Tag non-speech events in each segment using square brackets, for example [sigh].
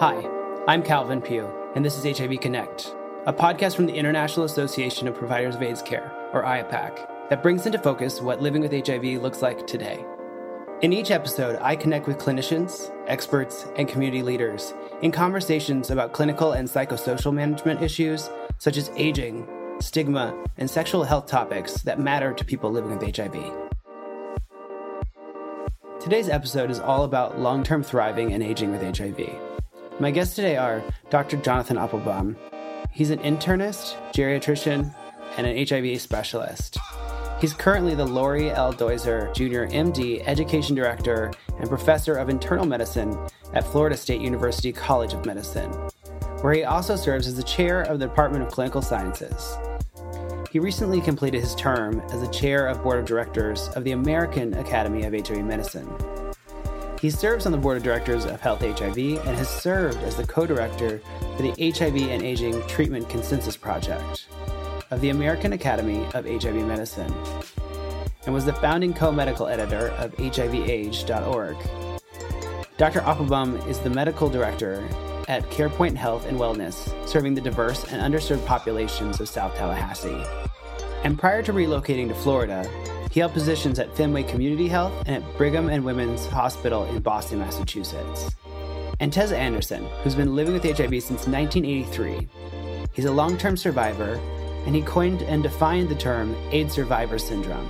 Hi, I'm Kalvin Pugh, and this is HIV Connect, a podcast from the International Association of Providers of AIDS Care, or IAPAC, that brings into focus what living with HIV looks like today. In each episode, I connect with clinicians, experts, and community leaders in conversations about clinical and psychosocial management issues such as aging, stigma, and sexual health topics that matter to people living with HIV. Today's episode is all about long term thriving and aging with HIV. My guests today are Dr. Jonathan Appelbaum. He's an internist, geriatrician, and an HIV specialist. He's currently the Laurie L. Dozier Jr., MD, Education Director and Professor of Internal Medicine at Florida State University College of Medicine, where he also serves as the chair of the Department of Clinical Sciences. He recently completed his term as the chair of board of directors of the American Academy of HIV Medicine. He serves on the board of directors of HealthHIV and has served as the co director for the HIV and Aging Treatment Consensus Project of the American Academy of HIV Medicine and was the founding co medical editor of HIVage.org. Dr. Appelbaum is the medical director at CarePoint Health and Wellness, serving the diverse and underserved populations of South Tallahassee. And prior to relocating to Florida, he held positions at Fenway Community Health and at Brigham and Women's Hospital in Boston, Massachusetts. And Tez Anderson, who's been living with HIV since 1983. He's a long term survivor, and he coined and defined the term AIDS survivor syndrome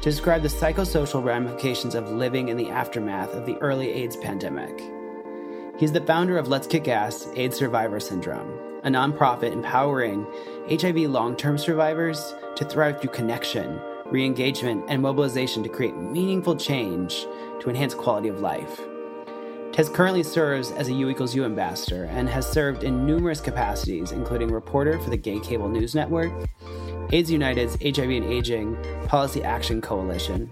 to describe the psychosocial ramifications of living in the aftermath of the early AIDS pandemic. He's the founder of Let's Kick Ass AIDS Survivor Syndrome, a nonprofit empowering HIV long term survivors to thrive through connection re engagement, and mobilization to create meaningful change to enhance quality of life. Tez currently serves as a U equals U ambassador and has served in numerous capacities, including reporter for the Gay Cable News Network, AIDS United's HIV and Aging Policy Action Coalition,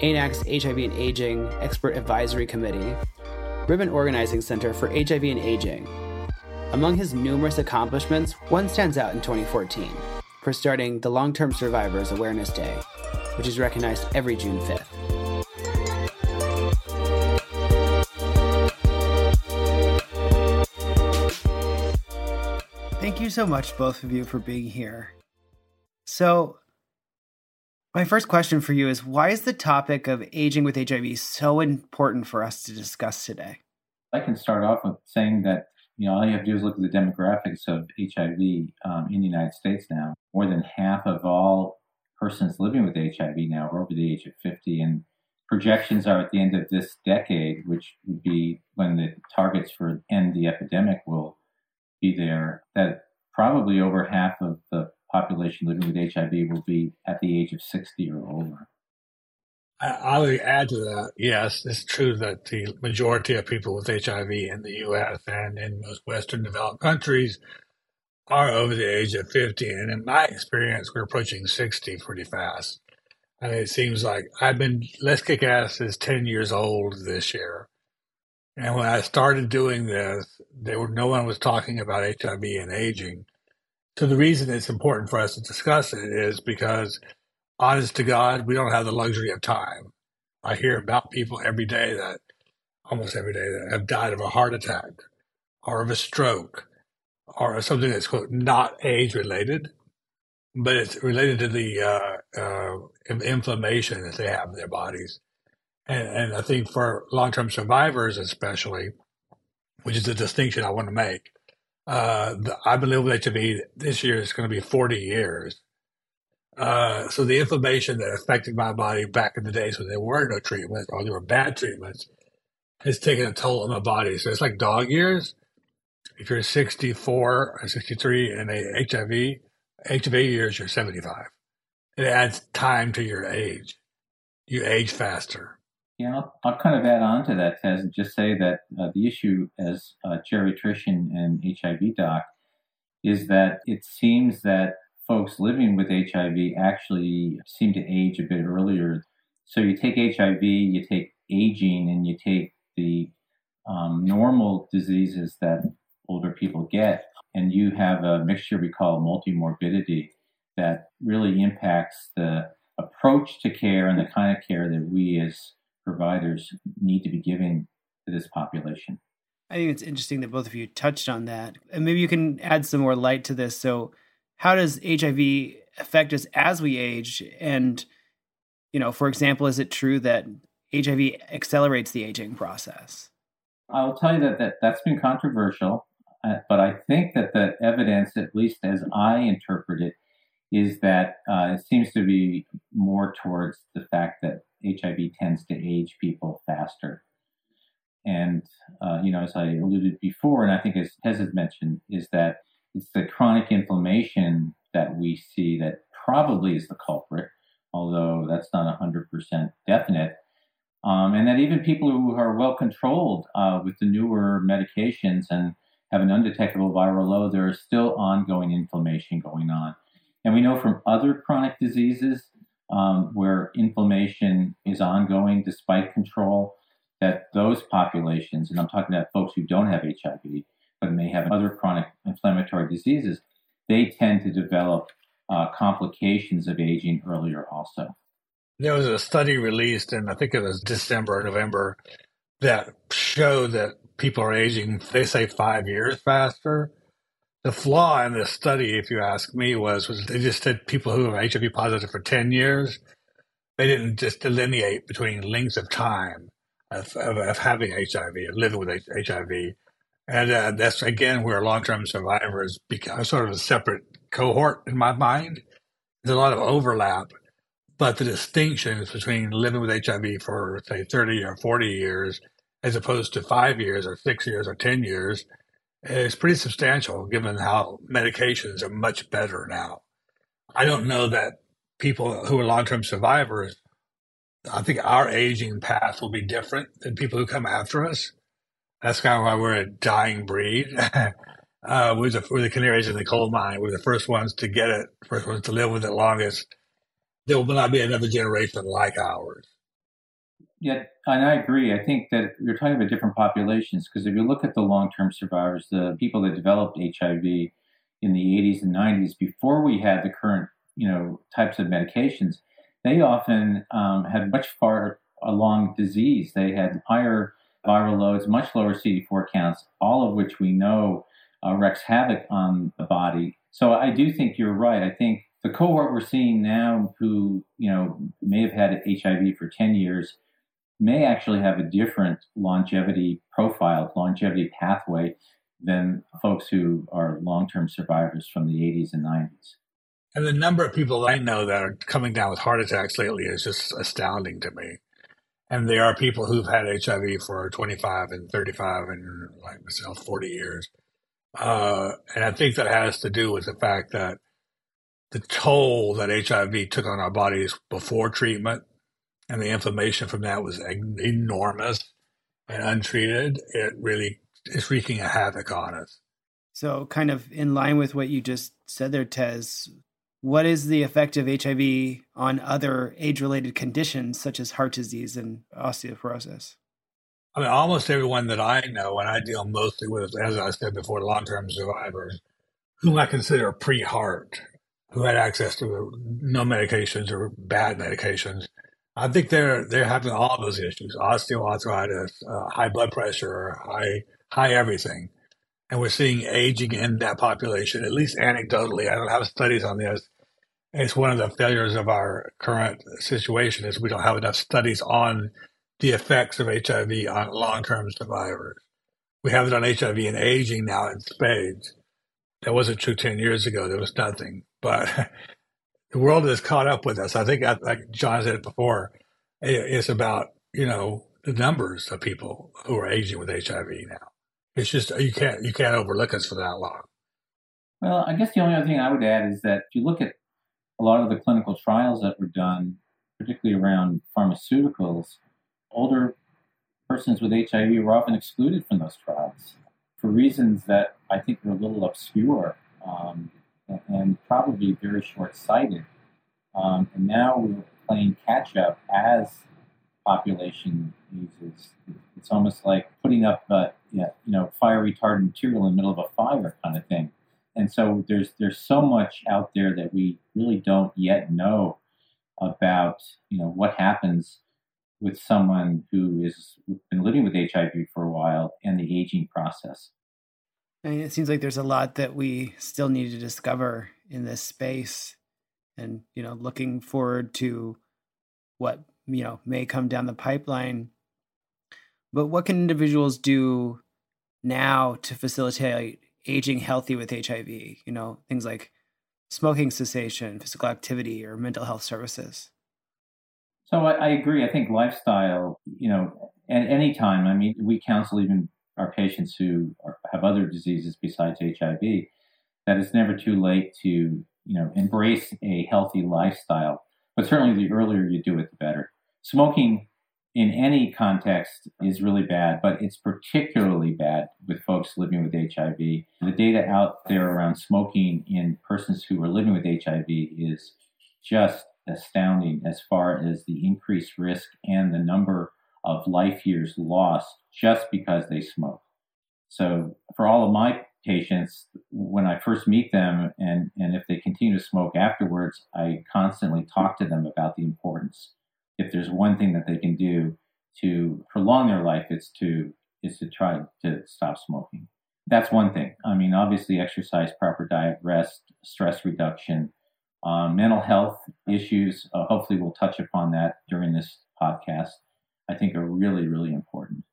ANAC's HIV and Aging Expert Advisory Committee, Ribbon Organizing Center for HIV and Aging. Among his numerous accomplishments, one stands out in 2014 for starting the Long Term Survivors Awareness Day, which is recognized every June 5th. Thank you so much, both of you, for being here. So, my first question for you is why is the topic of aging with HIV so important for us to discuss today? I can start off with saying that you know, all you have to do is look at the demographics of HIV um, in the United States now. More than half of all persons living with HIV now are over the age of 50, and projections are at the end of this decade, which would be when the targets for end the epidemic will be there, that probably over half of the population living with HIV will be at the age of 60 or older. I would add to that. Yes, it's true that the majority of people with HIV in the U.S. and in most Western developed countries are over the age of 50. And in my experience, we're approaching 60 pretty fast. And it seems like I've been, Let's Kick Ass is 10 years old this year. And when I started doing this, there were no one was talking about HIV and aging. So the reason it's important for us to discuss it is because honest to God, we don't have the luxury of time. I hear about people every day that, almost every day, that have died of a heart attack or of a stroke or something that's quote, not age related, but it's related to the uh, uh, inflammation that they have in their bodies. And, and I think for long term survivors, especially, which is a distinction I want to make, uh, the, I've been living with HIV this year is going to be 40 years. Uh, so the inflammation that affected my body back in the days when there were no treatments or there were bad treatments has taken a toll on my body. So it's like dog years. If you're 64 or 63 and a HIV, HIV years, you're 75. It adds time to your age. You age faster. Yeah, I'll, I'll kind of add on to that, Tez, and just say that uh, the issue as a geriatrician and HIV doc is that it seems that folks living with HIV actually seem to age a bit earlier. So you take HIV, you take aging, and you take the um, normal diseases that older people get, and you have a mixture we call multimorbidity that really impacts the approach to care and the kind of care that we as providers need to be giving to this population. I think it's interesting that both of you touched on that. And maybe you can add some more light to this. So, how does HIV affect us as we age? And, you know, for example, is it true that HIV accelerates the aging process? I'll tell you that, that that's been controversial, uh, but I think that the evidence, at least as I interpret it, is that uh, it seems to be more towards the fact that HIV tends to age people faster. And, uh, you know, as I alluded before, and I think as Tez has mentioned, is that it's the chronic inflammation that we see that probably is the culprit, although that's not 100% definite. Um, and that even people who are well controlled uh, with the newer medications and have an undetectable viral load, there is still ongoing inflammation going on. And we know from other chronic diseases um, where inflammation is ongoing despite control, that those populations, and I'm talking about folks who don't have HIV, but may have other chronic inflammatory diseases, they tend to develop uh, complications of aging earlier also. There was a study released in, I think it was December or November, that showed that people are aging, they say five years faster. The flaw in this study, if you ask me, was, was they just said people who are HIV positive for 10 years, they didn't just delineate between lengths of time of, of, of having HIV, of living with HIV. And uh, that's again where long-term survivors become sort of a separate cohort in my mind. There's a lot of overlap, but the distinctions between living with HIV for say 30 or 40 years, as opposed to five years or six years or 10 years, is pretty substantial given how medications are much better now. I don't know that people who are long-term survivors I think our aging path will be different than people who come after us. That's kind of why we're a dying breed. [laughs] uh, we're, the, we're the canaries in the coal mine. We're the first ones to get it, first ones to live with it longest. There will not be another generation like ours. Yeah, and I agree. I think that you're talking about different populations because if you look at the long-term survivors, the people that developed HIV in the 80s and 90s, before we had the current, you know, types of medications, they often um, had much far along disease. They had higher viral loads, much lower CD4 counts, all of which we know uh, wreaks havoc on the body. So I do think you're right. I think the cohort we're seeing now, who you know may have had HIV for 10 years, may actually have a different longevity profile, longevity pathway than folks who are long-term survivors from the 80s and 90s. And the number of people I know that are coming down with heart attacks lately is just astounding to me. And there are people who've had HIV for 25 and 35 and like myself, 40 years. Uh, and I think that has to do with the fact that the toll that HIV took on our bodies before treatment and the inflammation from that was enormous and untreated. It really is wreaking a havoc on us. So, kind of in line with what you just said there, Tez, what is the effect of HIV on other age related conditions such as heart disease and osteoporosis? I mean, almost everyone that I know, and I deal mostly with, as I said before, long term survivors, whom I consider pre HAART, who had access to no medications or bad medications. I think they're they're having all those issues: osteoarthritis, uh, high blood pressure, high high everything and we're seeing aging in that population, at least anecdotally. I don't have studies on this. It's one of the failures of our current situation is we don't have enough studies on the effects of HIV on long-term survivors. We have it on HIV and aging now in spades. That wasn't true 10 years ago. There was nothing, but [laughs] the world has caught up with us. I think, like John said before, it's about, you know, the numbers of people who are aging with HIV now. It's just you can't you can't overlook us for that long. Well, I guess the only other thing I would add is that if you look at a lot of the clinical trials that were done, particularly around pharmaceuticals, older persons with HIV were often excluded from those trials for reasons that I think were a little obscure um, and probably very short sighted. Um, and now we're playing catch up as population uses. It's almost like putting up, uh, you know, fire retardant material in the middle of a fire kind of thing. And so there's there's so much out there that we really don't yet know about, you know, what happens with someone who has been living with HIV for a while and the aging process. Mean, it seems like there's a lot that we still need to discover in this space, and you know, looking forward to what you know may come down the pipeline. But what can individuals do now to facilitate aging healthy with HIV? You know, things like smoking cessation, physical activity, or mental health services. So I, I agree. I think lifestyle, you know, at any time, I mean, we counsel even our patients who are, have other diseases besides HIV that it's never too late to, you know, embrace a healthy lifestyle. But certainly the earlier you do it, the better. Smoking in any context is really bad, but it's particularly bad with folks living with HIV. The data out there around smoking in persons who are living with HIV is just astounding as far as the increased risk and the number of life years lost just because they smoke. So for all of my patients, when I first meet them and, and if they continue to smoke afterwards, I constantly talk to them about the importance. If there's one thing that they can do to prolong their life, it's to is to try to stop smoking. That's one thing. I mean, obviously exercise, proper diet, rest, stress reduction, um, mental health issues, uh, hopefully, we'll touch upon that during this podcast, I think are really, really important.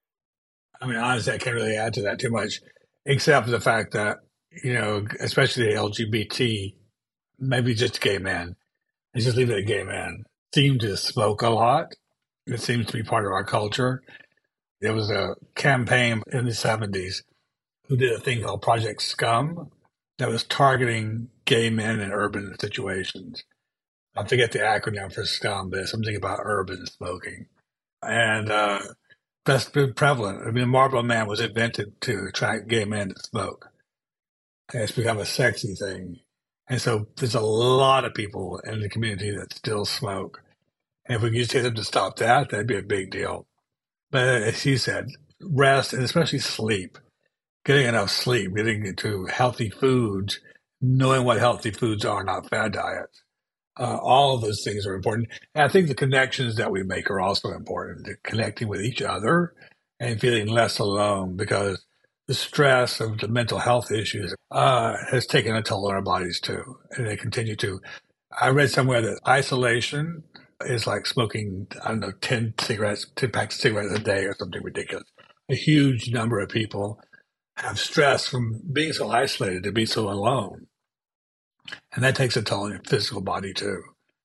I mean, honestly, I can't really add to that too much, except for the fact that, you know, especially the LGBT, maybe just gay men, and just leave it at gay men, seem to smoke a lot. It seems to be part of our culture. There was a campaign in the 70s who did a thing called Project Scum that was targeting gay men in urban situations. I forget the acronym for SCUM, but something about urban smoking. And uh, that's been prevalent. I mean, Marlboro Man was invented to attract gay men to smoke. And it's become a sexy thing. And so there's a lot of people in the community that still smoke. And if we could get them to stop that, that'd be a big deal. But as you said, rest and especially sleep, getting enough sleep, getting into healthy foods, knowing what healthy foods are, not fad diets. Uh, all of those things are important. And I think the connections that we make are also important. Connecting with each other and feeling less alone because the stress of the mental health issues uh, has taken a toll on our bodies too, and they continue to. I read somewhere that isolation is like smoking, I don't know, 10 cigarettes, 10 packs of cigarettes a day or something ridiculous. A huge number of people have stress from being so isolated to be so alone. And that takes a toll on your physical body too.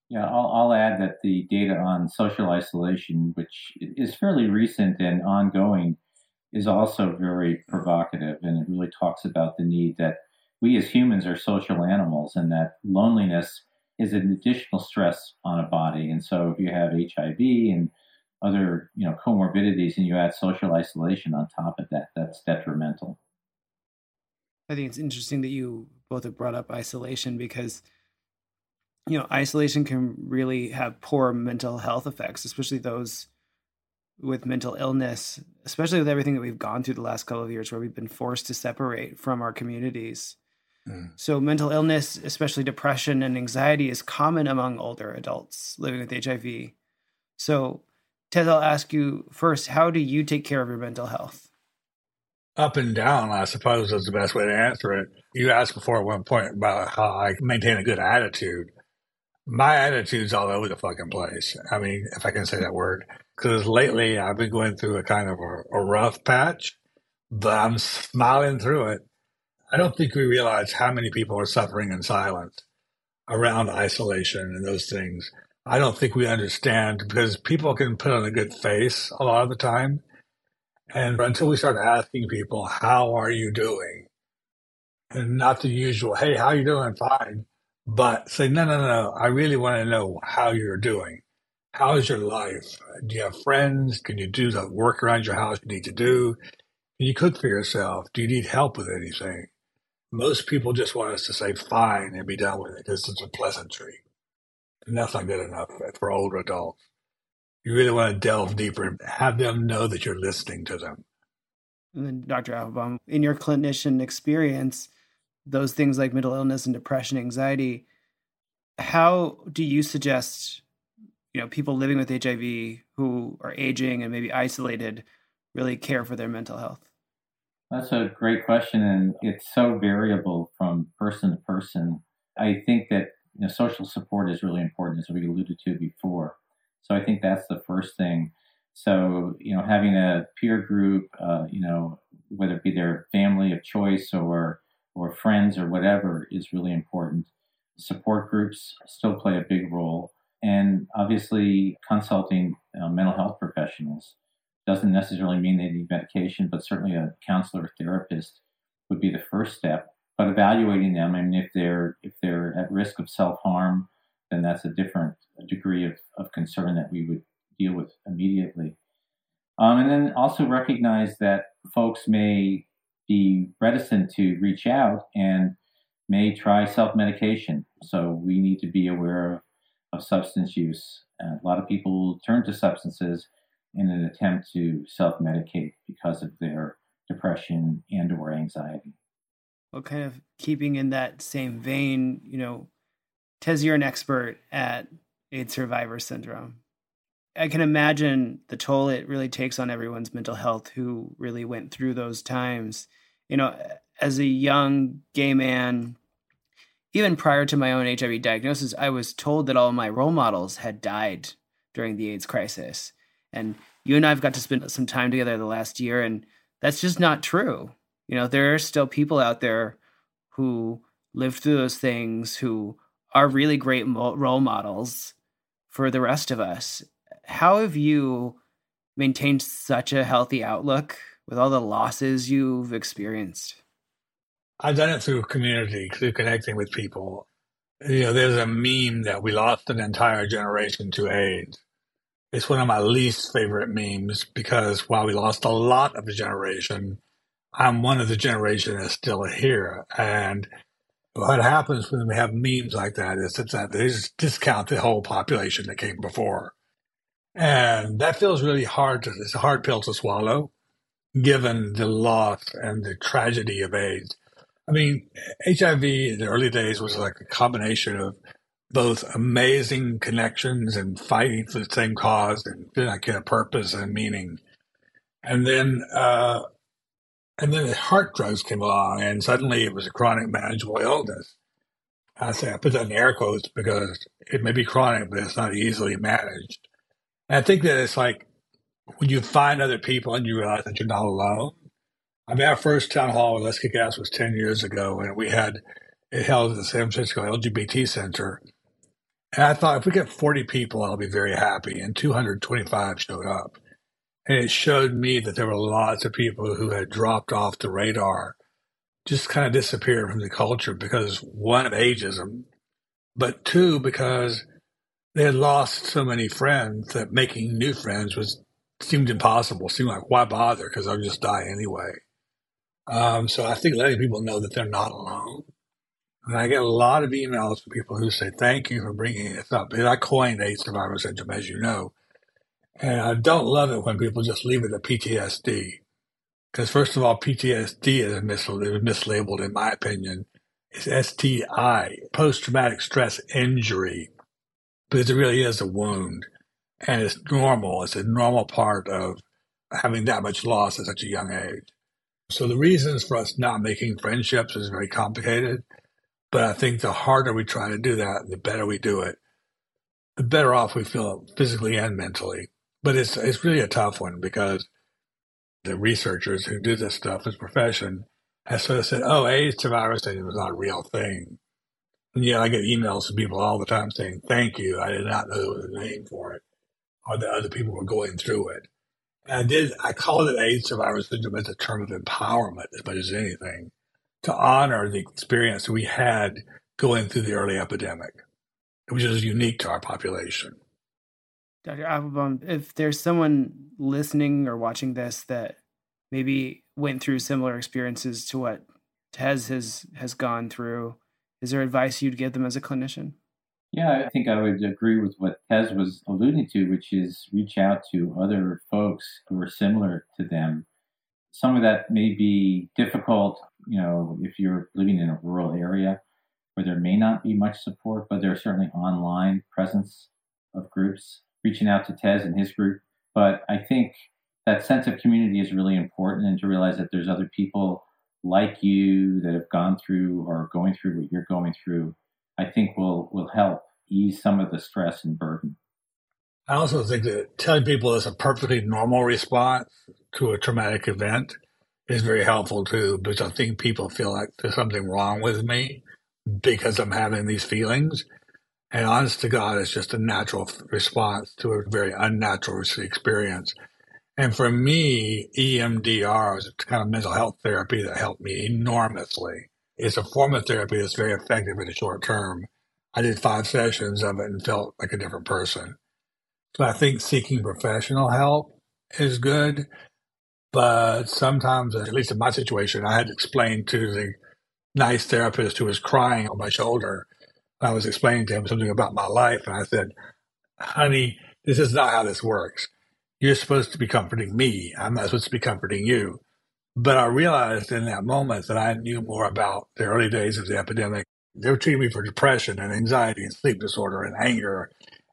Yeah, I'll, I'll add that the data on social isolation, which is fairly recent and ongoing, is also very provocative. And it really talks about the need that we as humans are social animals and that loneliness is an additional stress on a body. And so if you have HIV and other you know comorbidities and you add social isolation on top of that that's detrimental i think it's interesting that you both have brought up isolation because you know isolation can really have poor mental health effects especially those with mental illness especially with everything that we've gone through the last couple of years where we've been forced to separate from our communities mm. so mental illness especially depression and anxiety is common among older adults living with hiv so Tez, I'll ask you first, how do you take care of your mental health? Up and down, I suppose is the best way to answer it. You asked before at one point about how I maintain a good attitude. My attitude's all over the fucking place. I mean, if I can say that word. Because lately I've been going through a kind of a, a rough patch, but I'm smiling through it. I don't think we realize how many people are suffering in silence around isolation and those things. I don't think we understand because people can put on a good face a lot of the time. And until we start asking people, how are you doing? And not the usual, hey, how you doing? Fine. But say, no, no, no, I really want to know how you're doing. How is your life? Do you have friends? Can you do the work around your house you need to do? Can you cook for yourself? Do you need help with anything? Most people just want us to say fine and be done with it because it's a pleasantry. And that's not good enough eh, for older adults. You really want to delve deeper and have them know that you're listening to them. And then, Dr. Appelbaum, in your clinician experience, those things like mental illness and depression, anxiety, how do you suggest you know people living with HIV who are aging and maybe isolated really care for their mental health? That's a great question, and it's so variable from person to person. I think that you know, social support is really important, as we alluded to before. So I think that's the first thing. So you know, having a peer group, uh, you know, whether it be their family of choice or or friends or whatever, is really important. Support groups still play a big role, and obviously consulting uh, mental health professionals doesn't necessarily mean they need medication, but certainly a counselor or therapist would be the first step. But evaluating them, I mean, if they're if they're at risk of self harm, then that's a different degree of, of concern that we would deal with immediately. Um, and then also recognize that folks may be reticent to reach out and may try self medication. So we need to be aware of, of substance use. Uh, a lot of people turn to substances in an attempt to self-medicate because of their depression and or anxiety. Well, kind of keeping in that same vein, you know, Tez, you're an expert at AIDS survivor syndrome. I can imagine the toll it really takes on everyone's mental health who really went through those times. You know, as a young gay man, even prior to my own HIV diagnosis, I was told that all my role models had died during the AIDS crisis. And you and I have got to spend some time together the last year, and that's just not true. You know, there are still people out there who lived through those things who are really great role models for the rest of us. How have you maintained such a healthy outlook with all the losses you've experienced? I've done it through community, through connecting with people. You know, there's a meme that we lost an entire generation to AIDS. It's one of my least favorite memes because while we lost a lot of the generation, I'm one of the generation that's still here. And what happens when we have memes like that is that they just discount the whole population that came before. And that feels really hard to, it's a hard pill to swallow given the loss and the tragedy of AIDS. I mean, HIV in the early days was like a combination of both amazing connections and fighting for the same cause and like a purpose and meaning. And then, uh, and then the HAART drugs came along, and suddenly it was a chronic manageable illness. I say I put that in air quotes because it may be chronic, but it's not easily managed. And I think that it's like when you find other people and you realize that you're not alone. I mean, our first town hall with Let's Kick Ass was 10 years ago, and we had it held at the San Francisco LGBT Center. And I thought if we get 40 people, I'll be very happy. And 225 showed up. And it showed me that there were lots of people who had dropped off the radar, just kind of disappeared from the culture because one, of ageism, but two, because they had lost so many friends that making new friends was seemed impossible. Seemed like why bother? Because I'll just die anyway. Um, so I think letting people know that they're not alone and I get a lot of emails from people who say, thank you for bringing this up. I coined AIDS survivor syndrome, as you know. And I don't love it when people just leave it at PTSD. Because first of all, PTSD is mislabeled, in my opinion. It's PTSI, post-traumatic stress injury. because it really is a wound. And it's normal. It's a normal part of having that much loss at such a young age. So the reasons for us not making friendships is very complicated. But I think the harder we try to do that, the better we do it, the better off we feel physically and mentally. But it's it's really a tough one because the researchers who do this stuff as profession have sort of said, "Oh, AIDS it was not a real thing." And yeah, I get emails from people all the time saying, "Thank you, I did not know there was a name for it, or that other people were going through it." And I did. I called it AIDS survivor syndrome as a term of empowerment as much as anything to honor the experience we had going through the early epidemic, which is unique to our population. Dr. Applebaum, if there's someone listening or watching this that maybe went through similar experiences to what Tez has has gone through, is there advice you'd give them as a clinician? Yeah, I think I would agree with what Tez was alluding to, which is reach out to other folks who are similar to them. Some of that may be difficult you know, if you're living in a rural area where there may not be much support, but there's certainly online presence of groups, reaching out to Tez and his group. But I think that sense of community is really important and to realize that there's other people like you that have gone through or going through what you're going through, I think will will help ease some of the stress and burden. I also think that telling people it's a perfectly normal response to a traumatic event is very helpful too, because I think people feel like there's something wrong with me because I'm having these feelings. And honest to God, it's just a natural response to a very unnatural experience. And for me, EMDR is a kind of mental health therapy that helped me enormously. It's a form of therapy that's very effective in the short term. I did five sessions of it and felt like a different person. So I think seeking professional help is good. But sometimes, at least in my situation, I had to explain to the nice therapist who was crying on my shoulder. I was explaining to him something about my life. And I said, honey, this is not how this works. You're supposed to be comforting me. I'm not supposed to be comforting you. But I realized in that moment that I knew more about the early days of the epidemic. They were treating me for depression and anxiety and sleep disorder and anger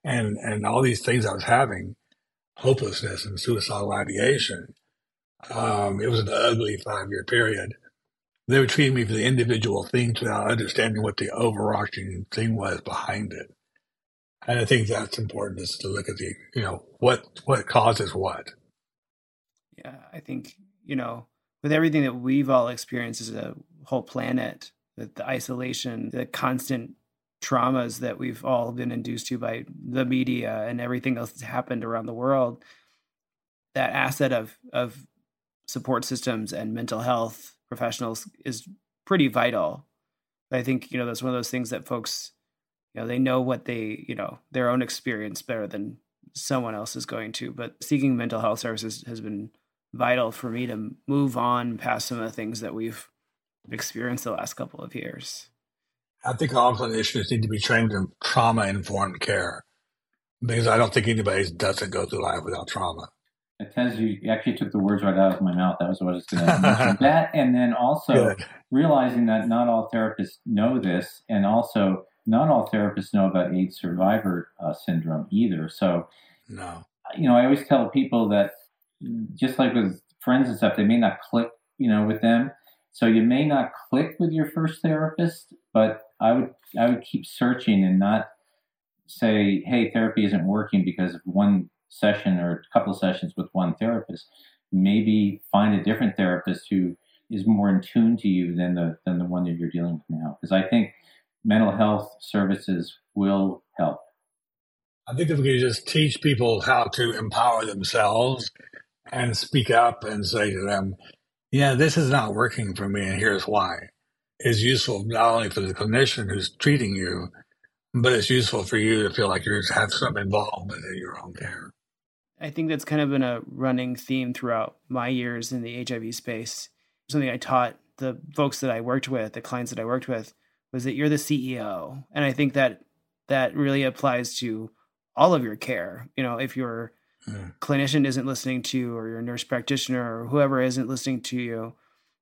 and, and all these things I was having, hopelessness and suicidal ideation. Um, it was an ugly five year period. They were treating me for the individual things without understanding what the overarching thing was behind it. And I think that's important is to look at the, you know, what what causes what. Yeah, I think, you know, with everything that we've all experienced as a whole planet, the, the isolation, the constant traumas that we've all been induced to by the media and everything else that's happened around the world, that asset of of support systems and mental health professionals is pretty vital. I think you know that's one of those things that folks, you know, they know what they you know their own experience better than someone else is going to. But seeking mental health services has been vital for me to move on past some of the things that we've experienced the last couple of years. I think all clinicians need to be trained in trauma informed care because I don't think anybody doesn't go through life without trauma. It tells you, you actually took the words right out of my mouth. That was what I was going to mention. [laughs] that, and then also Good. realizing that not all therapists know this, and also not all therapists know about AIDS survivor uh, syndrome either. So, no, you know, I always tell people that just like with friends and stuff, they may not click, you know, with them. So you may not click with your first therapist, but I would I would keep searching and not say, "Hey, therapy isn't working because of one session or a couple of sessions with one therapist. Maybe find a different therapist who is more in tune to you than the than the one that you're dealing with now. Because I think mental health services will help. I think if we could just teach people how to empower themselves and speak up and say to them, yeah, this is not working for me, and here's why, is useful not only for the clinician who's treating you, but it's useful for you to feel like you have some involvement in your own care. I think that's kind of been a running theme throughout my years in the HIV space. Something I taught the folks that I worked with, the clients that I worked with, was that you're the CEO. And I think that that really applies to all of your care. You know, if your mm. clinician isn't listening to you or your nurse practitioner or whoever isn't listening to you,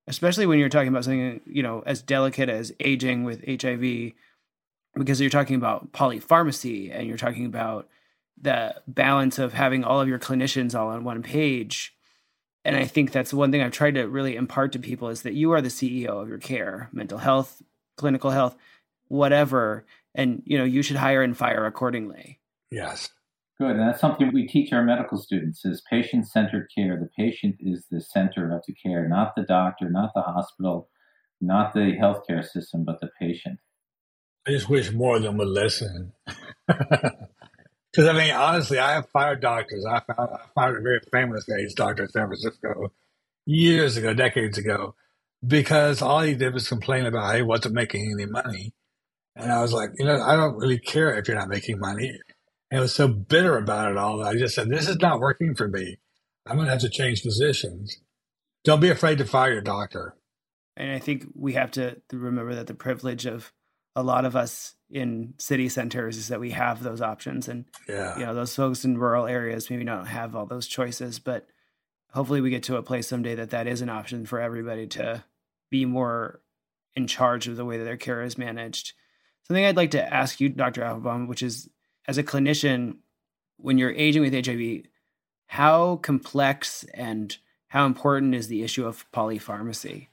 especially when you're talking about something, you know, as delicate as aging with HIV, because you're talking about polypharmacy and you're talking about the balance of having all of your clinicians all on one page. And i think that's one thing i've tried to really impart to people is that you are the ceo of your care mental health clinical health whatever and you know you should hire and fire accordingly. Yes good and that's something we teach our medical students is patient-centered care the patient is the center of the care not the doctor not the hospital not the healthcare system but the patient i just wish more of them would listen [laughs] Because I mean, honestly, I have fired doctors. I found I fired a very famous AIDS doctor in San Francisco years ago, decades ago, because all he did was complain about how he wasn't making any money. And I was like, you know, I don't really care if you're not making money. And I was so bitter about it all that I just said, this is not working for me. I'm going to have to change positions. Don't be afraid to fire your doctor. And I think we have to remember that the privilege of a lot of us in city centers is that we have those options and yeah. you know those folks in rural areas maybe don't have all those choices but hopefully we get to a place someday that that is an option for everybody to be more in charge of the way that their care is managed something i'd like to ask you dr applebaum which is as a clinician when you're aging with HIV, how complex and how important is the issue of polypharmacy?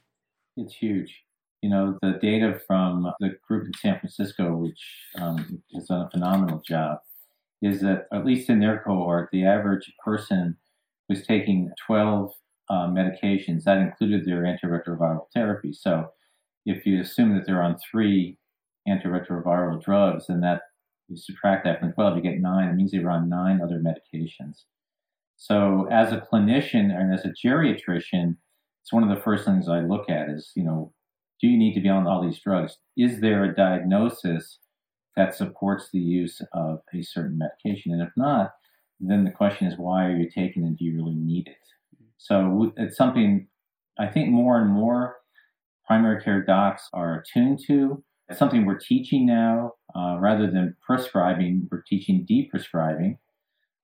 It's huge. You know, the data from the group in San Francisco, which um, has done a phenomenal job, is that at least in their cohort, the average person was taking 12 uh, medications. That included their antiretroviral therapy. So if you assume that they're on three antiretroviral drugs, then that you subtract that from 12, you get nine. It means they were on nine other medications. So as a clinician and as a geriatrician, it's one of the first things I look at is, you know, do you need to be on all these drugs? Is there a diagnosis that supports the use of a certain medication? And if not, then the question is, why are you taking it? Do you really need it? So it's something I think more and more primary care docs are attuned to. It's something we're teaching now uh, rather than prescribing, we're teaching deprescribing.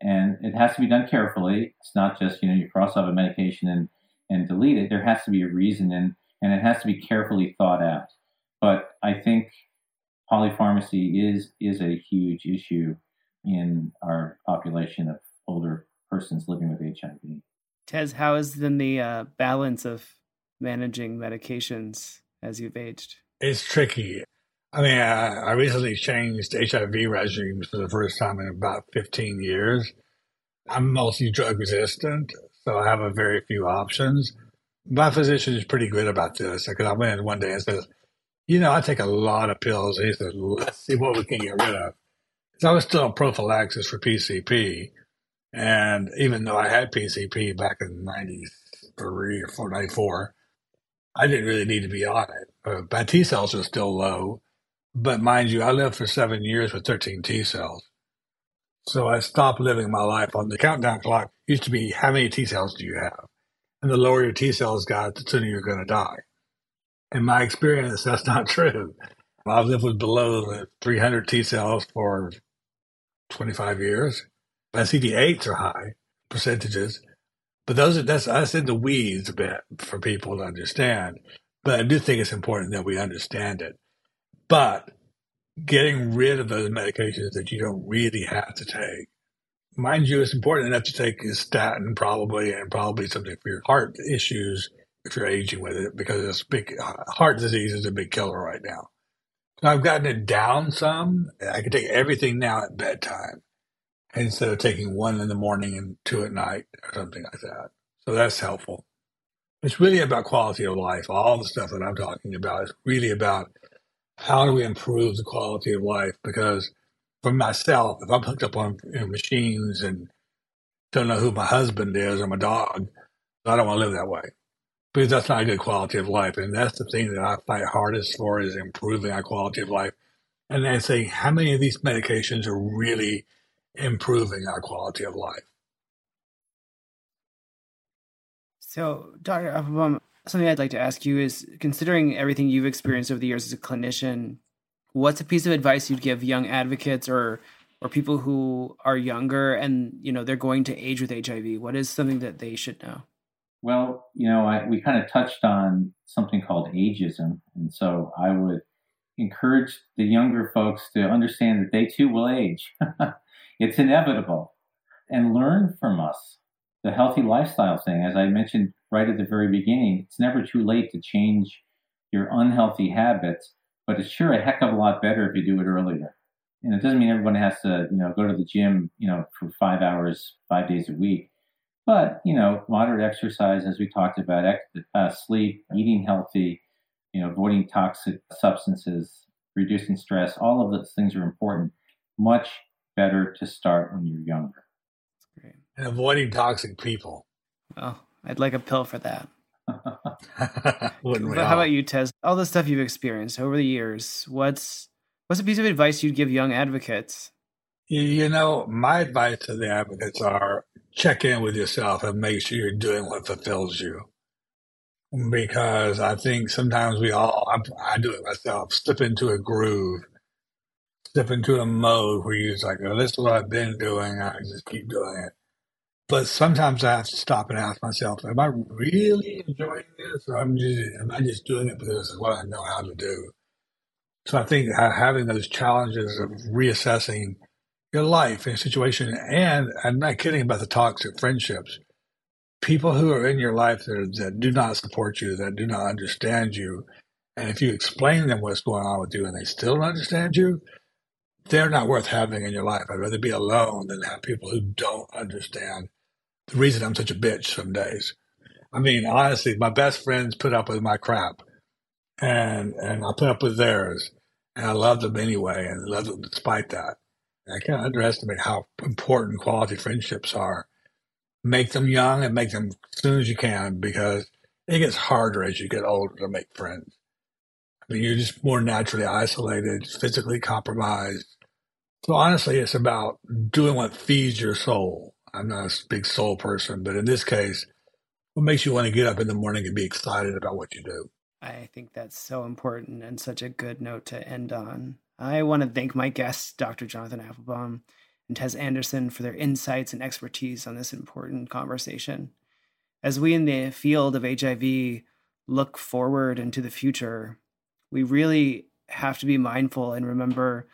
And it has to be done carefully. It's not just, you know, you cross off a medication and, and delete it. There has to be a reason and, and it has to be carefully thought out. But I think polypharmacy is is a huge issue in our population of older persons living with HIV. Tez, how is then the uh, balance of managing medications as you've aged? It's tricky. I mean, I, I recently changed HIV regimes for the first time in about 15 years. I'm mostly drug resistant, so I have a very few options. My physician is pretty good about this because I went in one day and said, you know, I take a lot of pills. He said, let's see what we can get rid of. So I was still on prophylaxis for PCP. And even though I had PCP back in 93 or 94, I didn't really need to be on it. Uh, my T cells are still low. But mind you, I lived for seven years with 13 T cells. So I stopped living my life on the countdown clock. Used to be how many T cells do you have? And the lower your T cells got, the sooner you're going to die. In my experience, [laughs] that's not true. I've lived with below the 300 T cells for 25 years. My CD8s are high percentages, but those are, that's, that's in the weeds a bit for people to understand. But I do think it's important that we understand it. But getting rid of those medications that you don't really have to take. Mind you, it's important enough to take a statin probably and probably something for your heart issues if you're aging with it because it's big heart disease is a big killer right now. So I've gotten it down some. I can take everything now at bedtime instead of taking one in the morning and two at night or something like that. So that's helpful. It's really about quality of life. All the stuff that I'm talking about is really about how do we improve the quality of life? Because for myself, if I'm hooked up on you know, machines and don't know who my husband is or my dog, I don't want to live that way because that's not a good quality of life. And that's the thing that I fight hardest for is improving our quality of life. And then saying how many of these medications are really improving our quality of life. So, Dr. Applebaum, something I'd like to ask you is considering everything you've experienced over the years as a clinician, what's a piece of advice you'd give young advocates or or people who are younger and you know they're going to age with HIV? What is something that they should know? Well, you know, I, we kind of touched on something called ageism, and so I would encourage the younger folks to understand that they too will age. [laughs] it's inevitable, and learn from us the healthy lifestyle thing. As I mentioned right at the very beginning, it's never too late to change your unhealthy habits, but it's sure a heck of a lot better if you do it earlier. And it doesn't mean everyone has to, you know, go to the gym, you know, for five hours, five days a week. But, you know, moderate exercise, as we talked about, uh, sleep, eating healthy, you know, avoiding toxic substances, reducing stress, all of those things are important. Much better to start when you're younger. And avoiding toxic people. Oh, I'd like a pill for that. [laughs] [laughs] Wouldn't we? How about you, Tez? All the stuff you've experienced over the years, what's what's a piece of advice you'd give young advocates? You, you know, my advice to the advocates are check in with yourself and make sure you're doing what fulfills you. Because I think sometimes we all, I, I do it myself, slip into a groove, slip into a mode where you're like, oh, this is what I've been doing. I just keep doing it. But sometimes I have to stop and ask myself, am I really enjoying this? Or am, I just doing it because it's what I know how to do? So I think having those challenges of reassessing your life and situation. And I'm not kidding about the toxic friendships. People who are in your life that, that do not support you, that do not understand you. And if you explain them what's going on with you and they still don't understand you, they're not worth having in your life. I'd rather be alone than have people who don't understand the reason I'm such a bitch some days. I mean, honestly, my best friends put up with my crap and, and I put up with theirs and I love them anyway and love them despite that. I can't underestimate how important quality friendships are. Make them young and make them as soon as you can because it gets harder as you get older to make friends. I mean, you're just more naturally isolated, physically compromised. So honestly, it's about doing what feeds your soul. I'm not a big soul person, but in this case, what makes you want to get up in the morning and be excited about what you do? I think that's so important and such a good note to end on. I want to thank my guests, Dr. Jonathon Applebaum and Tez Anderson, for their insights and expertise on this important conversation. As we in the field of HIV look forward into the future, we really have to be mindful and remember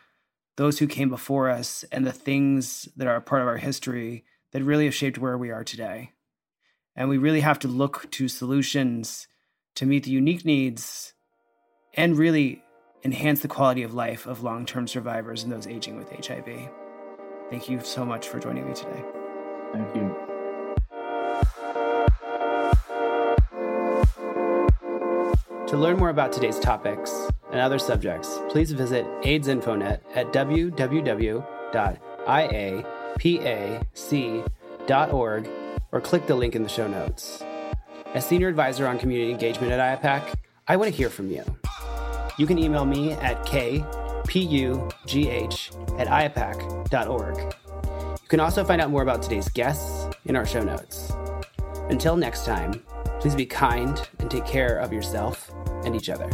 those who came before us and the things that are a part of our history that really have shaped where we are today. And we really have to look to solutions to meet the unique needs and really enhance the quality of life of long term survivors and those aging with HIV. Thank you so much for joining me today. Thank you. To learn more about today's topics and other subjects, please visit AIDS Infonet at www.iapac.org or click the link in the show notes. As Senior Advisor on Community Engagement at IAPAC, I want to hear from you. You can email me at kpugh at iapac.org. You can also find out more about today's guests in our show notes. Until next time, please be kind and take care of yourself and each other.